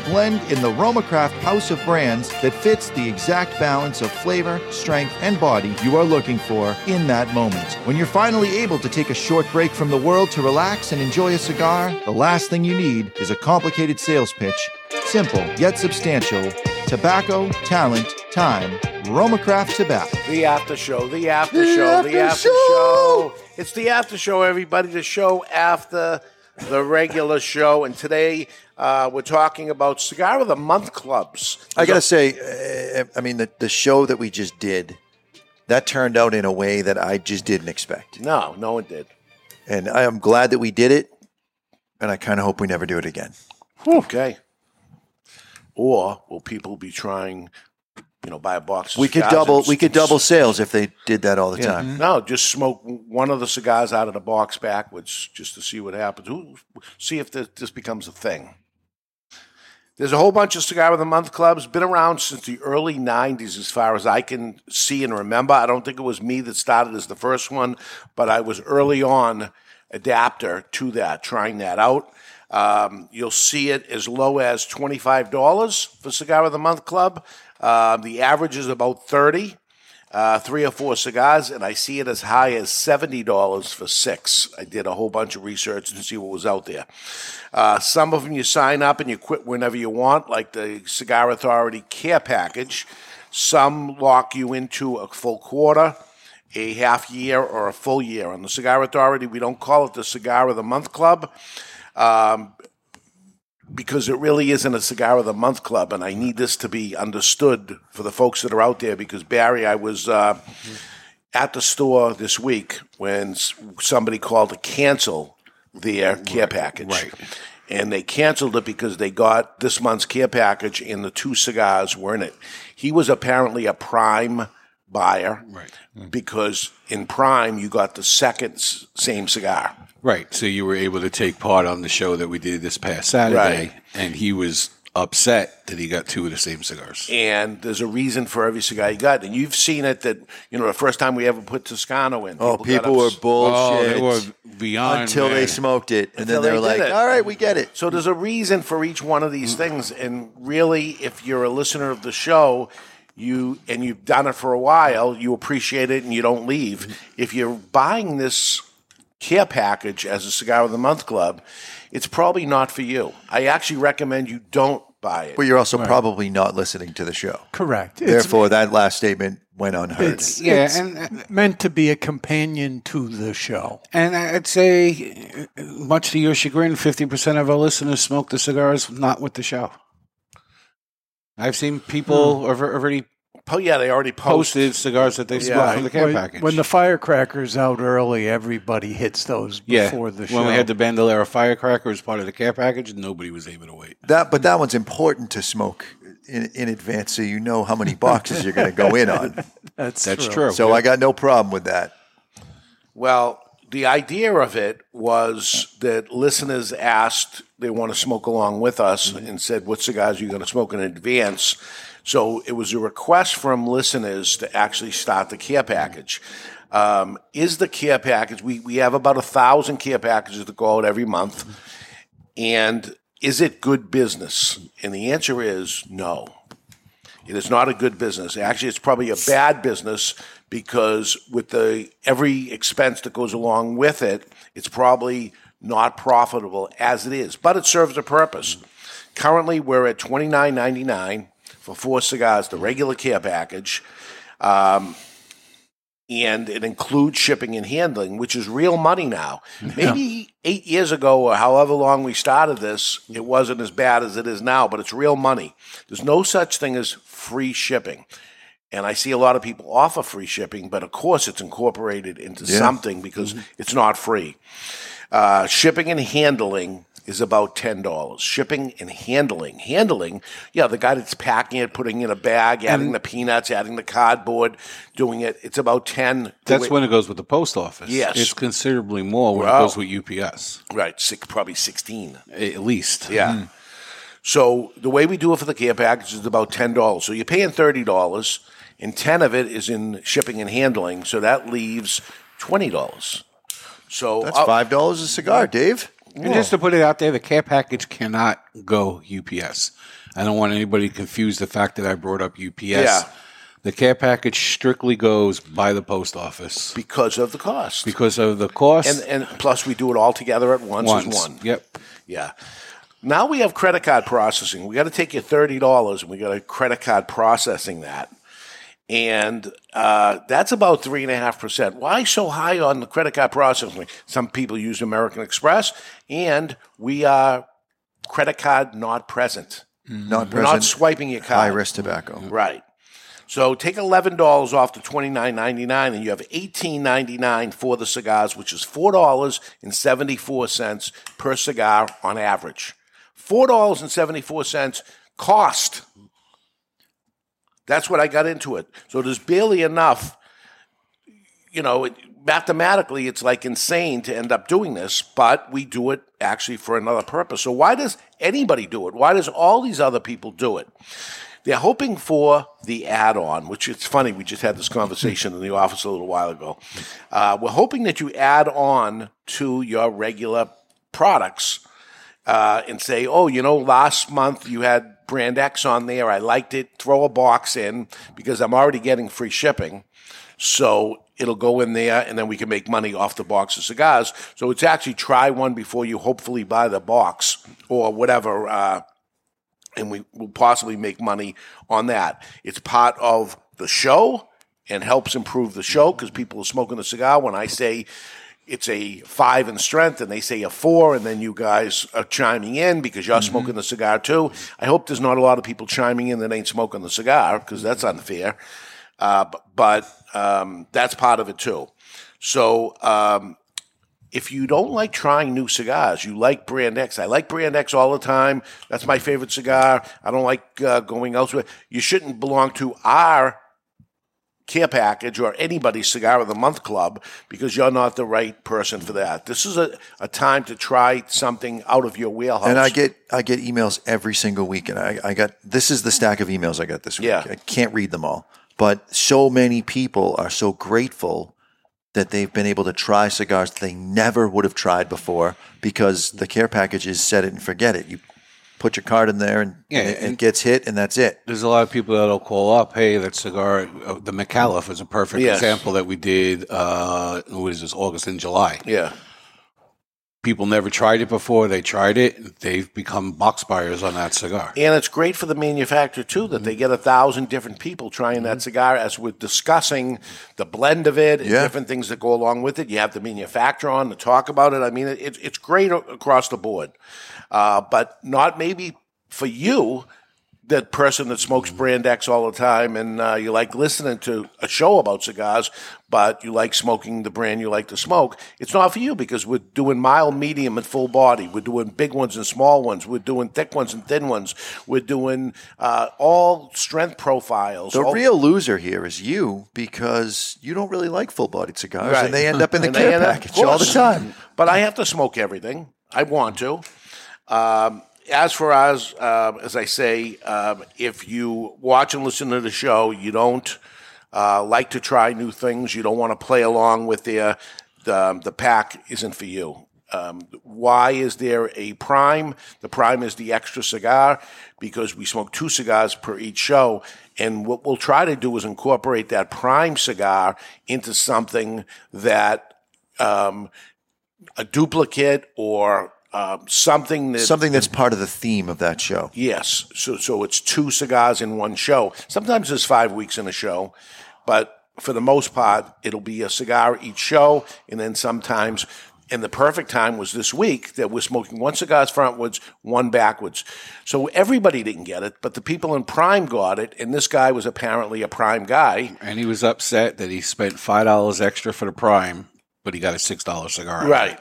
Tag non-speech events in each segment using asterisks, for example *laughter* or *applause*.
blend in the Roma Craft house of brands that fits the exact balance of flavor, strength, and body you are looking for in that moment. When you're finally able to take a short break from the world to relax and enjoy a cigar, the last thing you need is a complicated sales pitch. Simple yet substantial. Tobacco, talent, time. Roma Craft Tobacco. The after show, the after show, the after show. It's the after show, everybody. The show after the regular show. And today uh, we're talking about Cigar of the Month clubs. I gotta say, uh, I mean, the, the show that we just did, that turned out in a way that I just didn't expect. No, no one did. And I am glad that we did it, and I kind of hope we never do it again. Okay. Or will people be trying, you know, buy a box? Of We could cigars double, and we could double sales if they did that all the time. No, just smoke one of the cigars out of the box backwards, just to see what happens. Ooh, See if this, this becomes a thing. There's a whole bunch of cigar of the month clubs. Been around since the early '90s, as far as I can see and remember. I don't think it was me that started as the first one, but I was early on adapter to that, trying that out. Um, you'll see it as low as twenty-five dollars for cigar of the month club. Uh, the average is about thirty uh, three or four cigars, and I see it as high as seventy dollars for six. I did a whole bunch of research to see what was out there. Uh, some of them you sign up and you quit whenever you want, like the Cigar Authority Care Package. Some lock you into a full quarter, a half year, or a full year. On the Cigar Authority, we don't call it the Cigar of the Month Club. Um, because it really isn't a cigar of the month club, and I need this to be understood for the folks that are out there. Because Barry, I was uh, at the store this week when somebody called to cancel their care package, right. and they canceled it because they got this month's care package, and the two cigars were in it. He was apparently a prime buyer, Right. Mm-hmm. Because in prime you got the second s- same cigar. Right. So you were able to take part on the show that we did this past Saturday, Right. and he was upset that he got two of the same cigars. and there's a reason for every cigar you got. And you've seen it that you know the first time we ever put Toscano in. Oh, got people were ups- Oh, bullshit they were beyond until they smoked it, and Until then they're they like, it. "All right, we get it." So there's a reason for each one of these things. And really, if you're a listener of the show, you and you've done it for a while, you appreciate it and you don't leave. If you're buying this care package as a cigar of the month club, it's probably not for you. I actually recommend you don't buy it. But you're also probably not listening to the show. Correct. It's, Therefore, that last statement went unheard. it's, Yeah, it's and- uh, meant to be a companion to the show. And I'd say, uh, much to your chagrin, 50% of our listeners smoke the cigars not with the show. I've seen people have already oh yeah, they already posted. posted cigars that they smoked Yeah. from the care When, package. when the firecrackers out early, everybody hits those yeah, before the show. when we had the Bandolera firecracker as part of the care package, nobody was able to wait. that, but that one's important to smoke in, in advance, so you know how many boxes you're going to go in on. *laughs* that's That's true. true. So I got no problem with that. Well, the idea of it was that listeners asked they want to smoke along with us mm-hmm. and said, "What cigars are you going to smoke in advance?" So it was a request from listeners to actually start the care mm-hmm. package. Um, is the care package? We we have about a thousand care packages that go out every month, mm-hmm. and is it good business? And the answer is no. It is not a good business. Actually, it's probably a bad business because with the every expense that goes along with it, it's probably not profitable as it is. But it serves a purpose. Currently, we're at twenty nine ninety nine for four cigars, the regular care package, um, and it includes shipping and handling, which is real money now. Maybe eight years ago or however long we started this, it wasn't as bad as it is now, but it's real money. There's no such thing as free shipping. And I see a lot of people offer free shipping, but of course it's incorporated into Yeah. something because it's not free. Uh, shipping and handling is about ten dollars. Shipping and handling, handling, yeah, the guy that's packing it, putting it in a bag, adding the peanuts, adding the cardboard, doing it. It's about ten. That's when it goes with the post office. Yes. It's considerably more when Wow. it goes with UPS, right, six, probably sixteen. at least. Yeah. So the way we do it for the care package is about ten dollars. So you're paying thirty dollars, and ten of it is in shipping and handling. So that leaves twenty dollars. So That's I'll- five dollars a cigar, Dave. And just to put it out there, the care package cannot go UPS. I don't want anybody to confuse the fact that I brought up UPS. Yeah. The care package strictly goes by the post office because of the cost. because of the cost. and and plus we do it all together at once, once. as one. Yep. Yeah. Now we have credit card processing. We got to take your thirty dollars and we got to credit card processing that, and uh, that's about three and a half percent. Why so high on the credit card processing? Some people use American Express, and we are credit card not present. Not We're not swiping your card. High risk tobacco. Right. So take eleven dollars off the twenty nine ninety nine, and you have eighteen ninety nine for the cigars, which is four dollars and seventy four cents per cigar on average. Four dollars and seventy four cents cost. That's what I got into it. So there's barely enough. You know, it, mathematically, it's like insane to end up doing this, but we do it actually for another purpose. So why does anybody do it? Why does all these other people do it? They're hoping for the add-on, which it's funny. We just had this conversation in the office a little while ago. Uh, we're hoping that you add on to your regular products uh, and say, "Oh, you know, last month you had brand X on there. I liked it. Throw a box in because I'm already getting free shipping, so it'll go in there, and then we can make money off the box of cigars. So it's actually try one before you hopefully buy the box or whatever." Uh, and we will possibly make money on that. It's part of the show and helps improve the show because people are smoking a cigar. When I say it's a five in strength and they say a four, and then you guys are chiming in because you're smoking the cigar too. I hope there's not a lot of people chiming in that ain't smoking the cigar because that's unfair. Uh, but um, that's part of it too. So um, if you don't like trying new cigars, you like Brand X. I like Brand X all the time. That's my favorite cigar. I don't like uh, going elsewhere. You shouldn't belong to our care package or anybody's cigar of the month club because you're not the right person for that. This is a, a time to try something out of your wheelhouse. And I get I get emails every single week, and I, I got this is the stack of emails I got this week. Yeah. I can't read them all, but so many people are so grateful that they've been able to try cigars they never would have tried before because the care package is set it and forget it. You put your card in there, and, Yeah, and it, it gets hit, and that's it. There's a lot of people that'll call up. Hey, that cigar, uh, the McAuliffe is a perfect Yes. example that we did. Uh, what is this? August and July. yeah. People never tried it before. They tried it. They've become box buyers on that cigar. And it's great for the manufacturer too that they get a thousand different people trying that cigar as we're discussing the blend of it and Yeah. different things that go along with it. You have the manufacturer on to talk about it. I mean, it, it's great across the board, uh, but not maybe for you, that person that smokes Brand X all the time, and uh, you like listening to a show about cigars, but you like smoking the brand you like to smoke. It's not for you because we're doing mild, medium, and full body. We're doing big ones and small ones. We're doing thick ones and thin ones. We're doing uh, all strength profiles. The all- real loser here is you because you don't really like full bodied cigars, Right. and they end up in the *laughs* care package all the time. But I have to smoke everything. I want to. Um, as for as uh, as I say, um, if you watch and listen to the show, you don't uh, like to try new things. You don't want to play along with the the, the pack. Isn't for you. Um, why is there a prime? The prime is the extra cigar because we smoke two cigars per each show. And what we'll try to do is incorporate that prime cigar into something that um, a duplicate or um, something that Something that's part of the theme of that show. Yes. So so it's two cigars in one show. Sometimes there's five weeks in a show, but for the most part, it'll be a cigar each show, and then sometimes And the perfect time was this week that we're smoking one cigars frontwards, one backwards. So everybody didn't get it, but the people in Prime got it, and this guy was apparently a Prime guy. And he was upset that he spent five dollars extra for the prime, but he got a six dollar cigar. Right.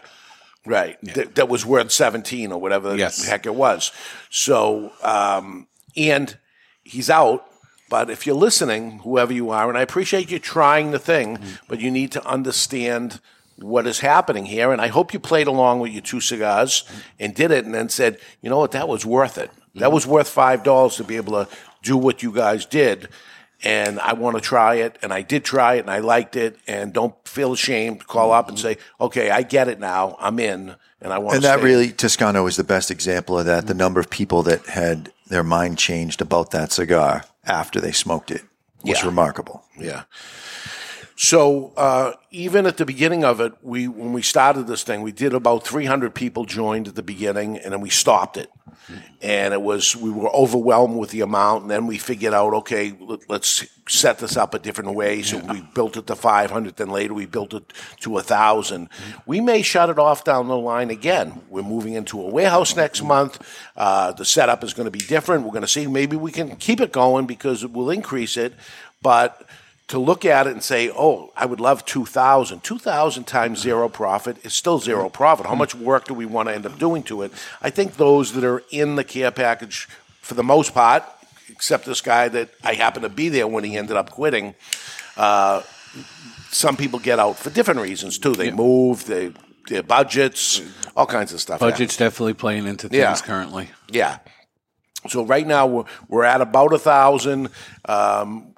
Right. That, that was worth 17 or whatever the heck it was. So, um, and he's out. But if you're listening, whoever you are, and I appreciate you trying the thing, mm-hmm. but you need to understand what is happening here. And I hope you played along with your two cigars mm-hmm. and did it and then said, you know what, that was worth it. That mm-hmm. was worth $5 to be able to do what you guys did and I want to try it, and I did try it, and I liked it, and don't feel ashamed. To call up and mm-hmm. say, "Okay, I get it now. I'm in, and I want." To And that stay. really, Toscano is the best example of that. The mm-hmm. number of people that had their mind changed about that cigar after they smoked it was Yeah. remarkable. Yeah. So uh, even at the beginning of it, we when we started this thing, we did about 300 people joined at the beginning, and then we stopped it. And it was we were overwhelmed with the amount, and then we figured out, okay, let, let's set this up a different way. So we built it to 500, then later we built it to a thousand. We may shut it off down the line again. We're moving into a warehouse next month. Uh, the setup is going to be different. We're going to see maybe we can keep it going because it will increase it, but to look at it and say, oh, I would love 2,000. 2,000 times zero profit is still zero profit. How much work do we want to end up doing to it? I think those that are in the care package, for the most part, except this guy that I happened to be there when he ended up quitting, uh, some people get out for different reasons too. They move, they, their budgets, all kinds of stuff. Budget's definitely playing into things Yeah. currently. Yeah. So right now we're, we're at about a thousand. Um,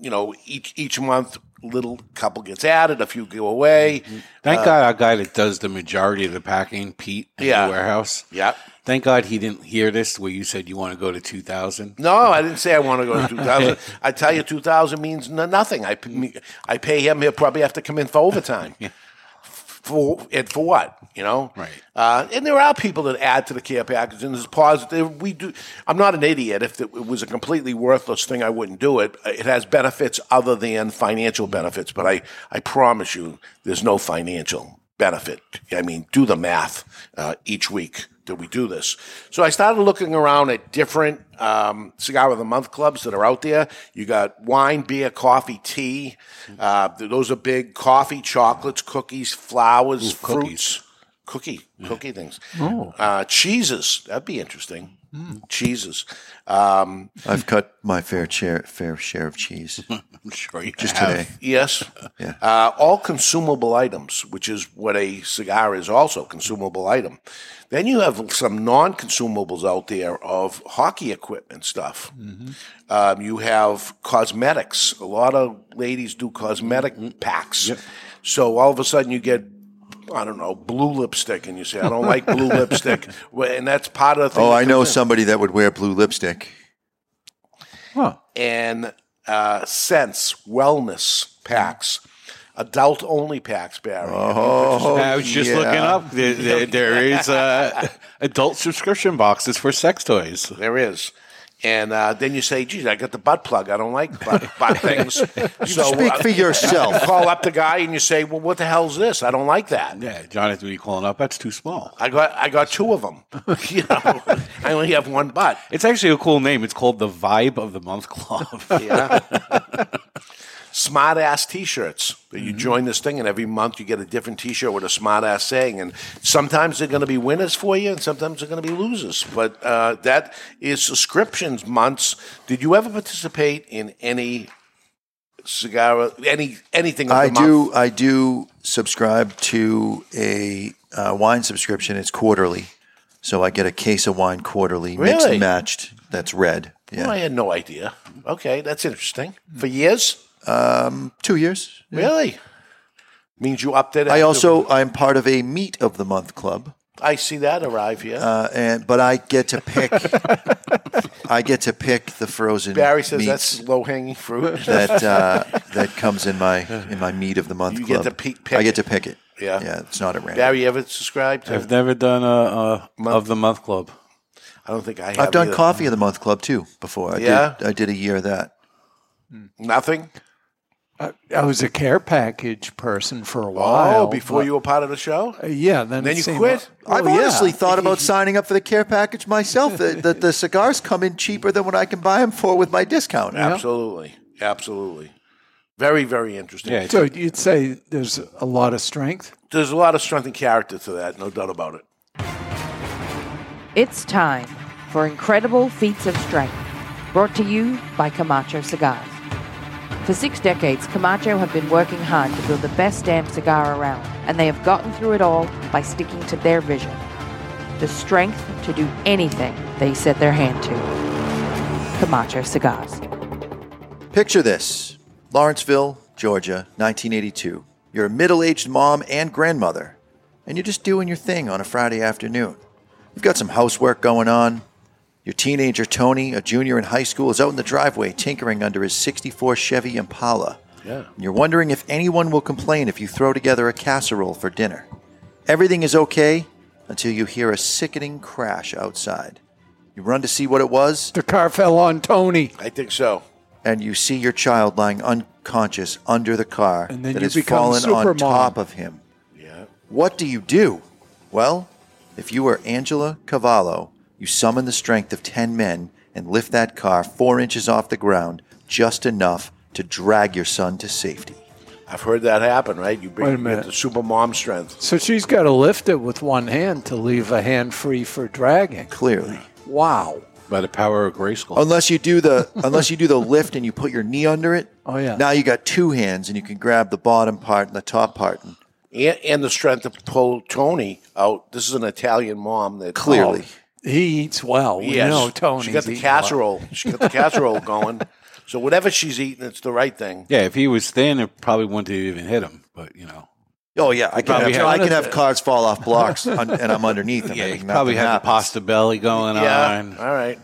you know, each each month, little couple gets added, a few go away. Mm-hmm. Thank uh, God our guy that does the majority of the packing, Pete, in Yeah. the warehouse. Yeah. Thank God he didn't hear this where you said you want to go to 2,000. No, I didn't say I want to go to two thousand. *laughs* I tell you, two thousand means no, nothing. I pay him. He'll probably have to come in for overtime. *laughs* For and for what? You know, Right. Uh, and there are people that add to the care package, and there's positive. We do. I'm not an idiot. If it was a completely worthless thing, I wouldn't do it. It has benefits other than financial benefits, but I I promise you, there's no financial benefit. I mean, do the math uh, each week that we do this. So I started looking around at different um, cigar of the month clubs that are out there. You got wine, beer, coffee, tea. Uh, those are big. Coffee, chocolates, cookies, flowers, fruits, cookie, cookie things. Uh, cheeses. That'd be interesting. Cheeses. Um, I've cut my fair share fair share of cheese *laughs* I'm sure you just have. today. Yes. Uh, all consumable items, which is what a cigar is also consumable item. Then you have some non-consumables out there of hockey equipment stuff. Um, you have cosmetics. A lot of ladies do cosmetic packs. So all of a sudden you get. I don't know, blue lipstick, and you say, I don't like blue *laughs* lipstick. And that's part of the thing. Oh, I know in somebody that would wear blue lipstick. and uh, Sense wellness packs, adult only packs, Barry. Oh, I was just yeah. looking up. There, there, there is uh, adult subscription boxes for sex toys. There is. And uh, then you say, geez, I got the butt plug. I don't like butt, *laughs* butt things. so Speak uh, for yourself. you call up the guy and you say, well, what the hell's this? I don't like that. Yeah, Jonathan, when you calling up, that's too small. I got I got two of them. *laughs* you know, I only have one butt. It's actually a cool name. It's called the Vibe of the Month Club. Yeah. *laughs* smart ass t-shirts that you join this thing and every month you get a different t-shirt with a smart ass saying and sometimes they're going to be winners for you and sometimes they're going to be losers but uh, that is subscriptions months did you ever participate in any cigar any anything of I do. month? I do subscribe to a uh, wine subscription. It's quarterly, so I get a case of wine quarterly, mixed and matched. That's red. Yeah, Oh, I had no idea. Okay, that's interesting. For years? Two years. Really? Means you upped it. I after- also I'm part of a meat of the month club, I see that arrive here. uh, and but I get to pick. *laughs* I get to pick the frozen. Barry says meats that's low hanging fruit. that uh, *laughs* that comes in my in my meat of the month You get club. to pick- pick I get to pick it. Yeah. yeah. It's not at random. Barry, you ever subscribed to? I've never done a, a of the month club. I don't think I have. I've done either. coffee of the month club too before. I Yeah? did. I did a year of that. Nothing. I, I was a care package person for a while. Oh, before but- you were part of the show? Uh, yeah, then Then you seemed- quit? I've yeah. honestly thought about signing up for the care package myself. the, the, the cigars come in cheaper than what I can buy them for with my discount. Absolutely. Absolutely. Very, very interesting. Yeah, So you'd say there's a lot of strength. There's a lot of strength and character to that, no doubt about it. It's time for Incredible Feats of Strength, brought to you by Camacho Cigars. For six decades, Camacho have been working hard to build the best damn cigar around, and they have gotten through it all by sticking to their vision the strength to do anything they set their hand to. Camacho Cigars. Picture this Lawrenceville, Georgia, 1982. You're a middle aged mom and grandmother, and you're just doing your thing on a Friday afternoon. You've got some housework going on. Your teenager, Tony, a junior in high school, is out in the driveway tinkering under his 64 Chevy Impala. Yeah. And you're wondering if anyone will complain if you throw together a casserole for dinner. Everything is okay until you hear a sickening crash outside. You run to see what it was, The car fell on Tony. I think so. and you see your child lying unconscious under the car And then that you has become fallen on Supermom. top of him. Yeah. What do you do? Well, if you were Angela Cavallo, you summon the strength of 10 men and lift that car four inches off the ground, just enough to drag your son to safety. I've heard that happen, right? You bring Wait a you the super mom strength. So she's got to lift it with one hand to leave a hand free for dragging. Clearly. Wow. by the power of Grayskull. Unless you do the *laughs* unless you do the lift and you put your knee under it. Oh, yeah. Now you got two hands and you can grab the bottom part and the top part. And And, and the strength to pull Tony out. This is an Italian mom that um, clearly. He eats well. We Yes. know Tony. She got the casserole. She got the *laughs* casserole going. So whatever she's eating, it's the right thing. yeah, if he was thin, it probably wouldn't even hit him. But you know, Oh yeah, I can have, probably had- I can have cars fall off blocks *laughs* un- and I'm underneath them. yeah, he probably had the pasta belly going Yeah. on. All right.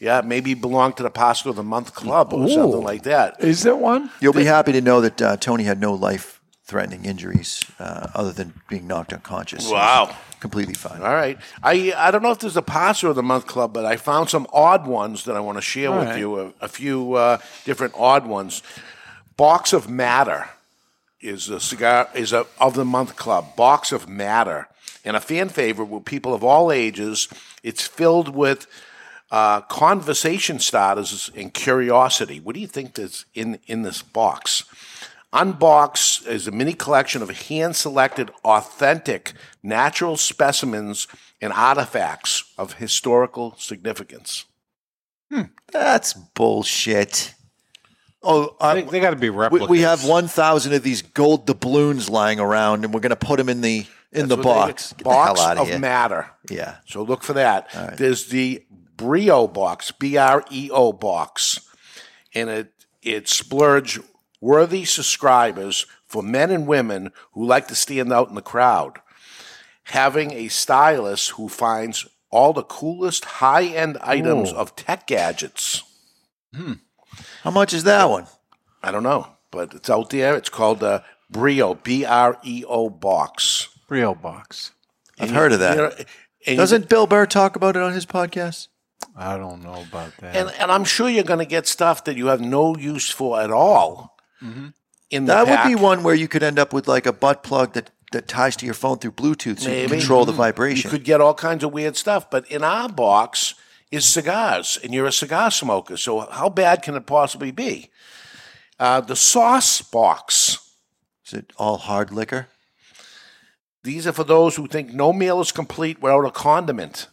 Yeah, maybe belong to the Pasta of the Month Club or something like that. Is there one? You'll be happy to know that uh, Tony had no life-threatening injuries uh, other than being knocked unconscious. Wow. completely fine. All right. I I don't know if there's a Pasta of the Month Club, but I found some odd ones that I want to share with right. you. A, a few uh, different odd ones. Box of Matter is a cigar is a of the month club. Box of Matter and a fan favorite with people of all ages. It's filled with uh, conversation starters and curiosity. What do you think that's in in this box? Unbox is a mini collection of hand selected, authentic, natural specimens and artifacts of historical significance. That's bullshit. Oh, uh, They, they got to be we, replicas. we have 1,000 of these gold doubloons lying around, and we're going to put them in the in the That's what they- box. Get box the hell out of, of here. matter. Yeah. So look for that. There's the Breo box, B R E O box, and it it splurge worthy subscribers for men and women who like to stand out in the crowd. Having a stylist who finds all the coolest high end items of tech gadgets. Hmm. How much is that one? I don't know, but it's out there. It's called the Breo, B R E O box. Breo box. I've heard of that. You know, Doesn't Bill Burr talk about it on his podcast? I don't know about that. and, and I'm sure you're going to get stuff that you have no use for at all. In the That would be one where you could end up with like a butt plug that, that ties to your phone through Bluetooth so you Maybe. can control the vibration. You could get all kinds of weird stuff, but in our box is cigars, and you're a cigar smoker. So how bad can it possibly be? Uh, the sauce box. Is it all hard liquor? These are for those who think no meal is complete without a condiment.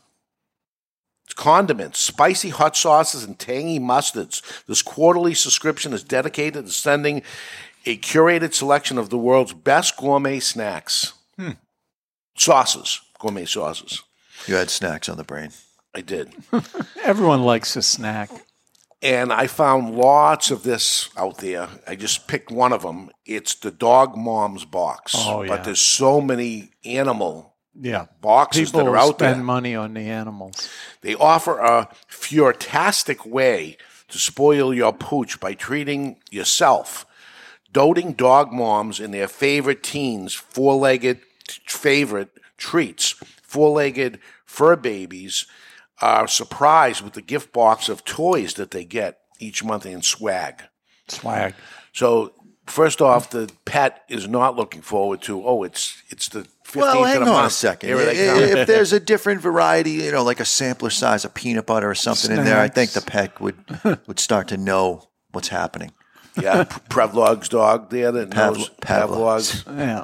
It's condiments, spicy hot sauces, and tangy mustards. This quarterly subscription is dedicated to sending a curated selection of the world's best gourmet snacks. Hmm. Sauces, gourmet sauces. You had snacks on the brain. I did. *laughs* Everyone likes a snack. and I found lots of this out there. I just picked one of them. It's the Dog Mom's box. Oh, yeah. But there's so many animal Yeah. boxes People that are out spend there. money on the animals. They offer a futastic way to spoil your pooch by treating yourself. Doting dog moms and their favorite teens, four legged favorite treats, four legged fur babies are surprised with the gift box of toys that they get each month in swag. Swag. So first off, the pet is not looking forward to. Oh, it's it's the Well, hang the on month. a second. Here they come. If there's a different variety, you know, like a sampler size of peanut butter or something in there, I think the pet would would start to know what's happening. yeah, Prevlog's dog there that Pav- knows Pavlov's. Pavlog's Yeah.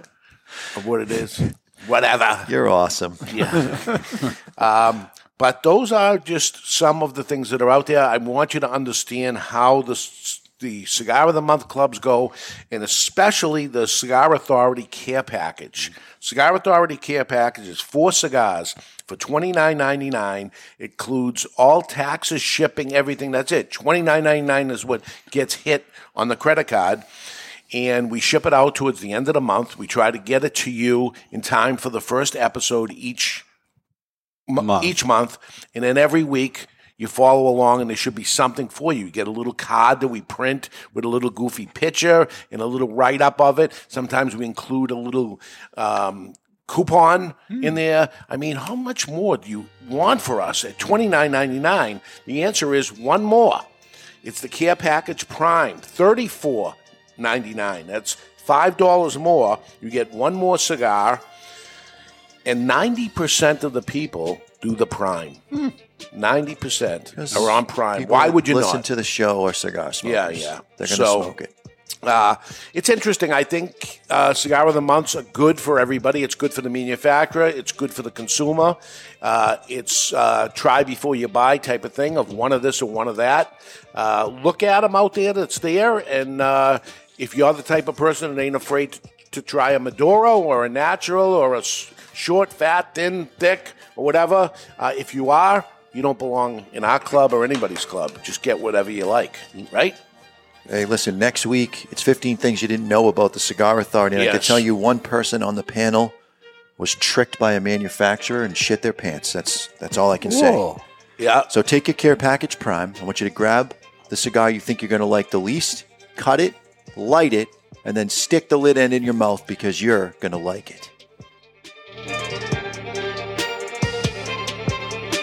of what it is. Whatever. You're awesome. Yeah. Um, but those are just some of the things that are out there. I want you to understand how the the cigar of the month clubs go, and especially the Cigar Authority Care Package. Cigar Authority Care Package is four cigars for twenty nine ninety nine. It includes all taxes, shipping, everything. That's it. Twenty nine ninety nine is what gets hit on the credit card and we ship it out towards the end of the month. We try to get it to you in time for the first episode each Month. each month, and then every week you follow along, and there should be something for you. You get a little card that we print with a little goofy picture and a little write up of it. Sometimes we include a little. Um, Coupon in there. I mean, how much more do you want for us at twenty nine ninety nine? The answer is one more. It's the Care Package Prime, thirty four ninety nine. That's five dollars more. You get one more cigar, and ninety percent of the people do the Prime. Ninety percent are on Prime. Why would you listen not? to the show or cigar smokers? Yeah, yeah. They're going to So- smoke it. Uh, it's interesting. I think uh, cigar of the months are good for everybody. It's good for the manufacturer. It's good for the consumer. Uh, it's uh, try before you buy type of thing of one of this or one of that. Uh, look at them out there that's there, and uh, if you're the type of person that ain't afraid to, try a Maduro or a natural or a s- short, fat, thin, thick, or whatever, uh, if you are, you don't belong in our club or anybody's club. Just get whatever you like, right? Hey, listen, next week it's 15 things you didn't know about the Cigar Authority. And I can tell you one person on the panel was tricked by a manufacturer and shit their pants. That's that's all I can Whoa. say. Yeah. So take your Care Package Prime. I want you to grab the cigar you think you're going to like the least, cut it, light it, and then stick the lid end in your mouth because you're going to like it.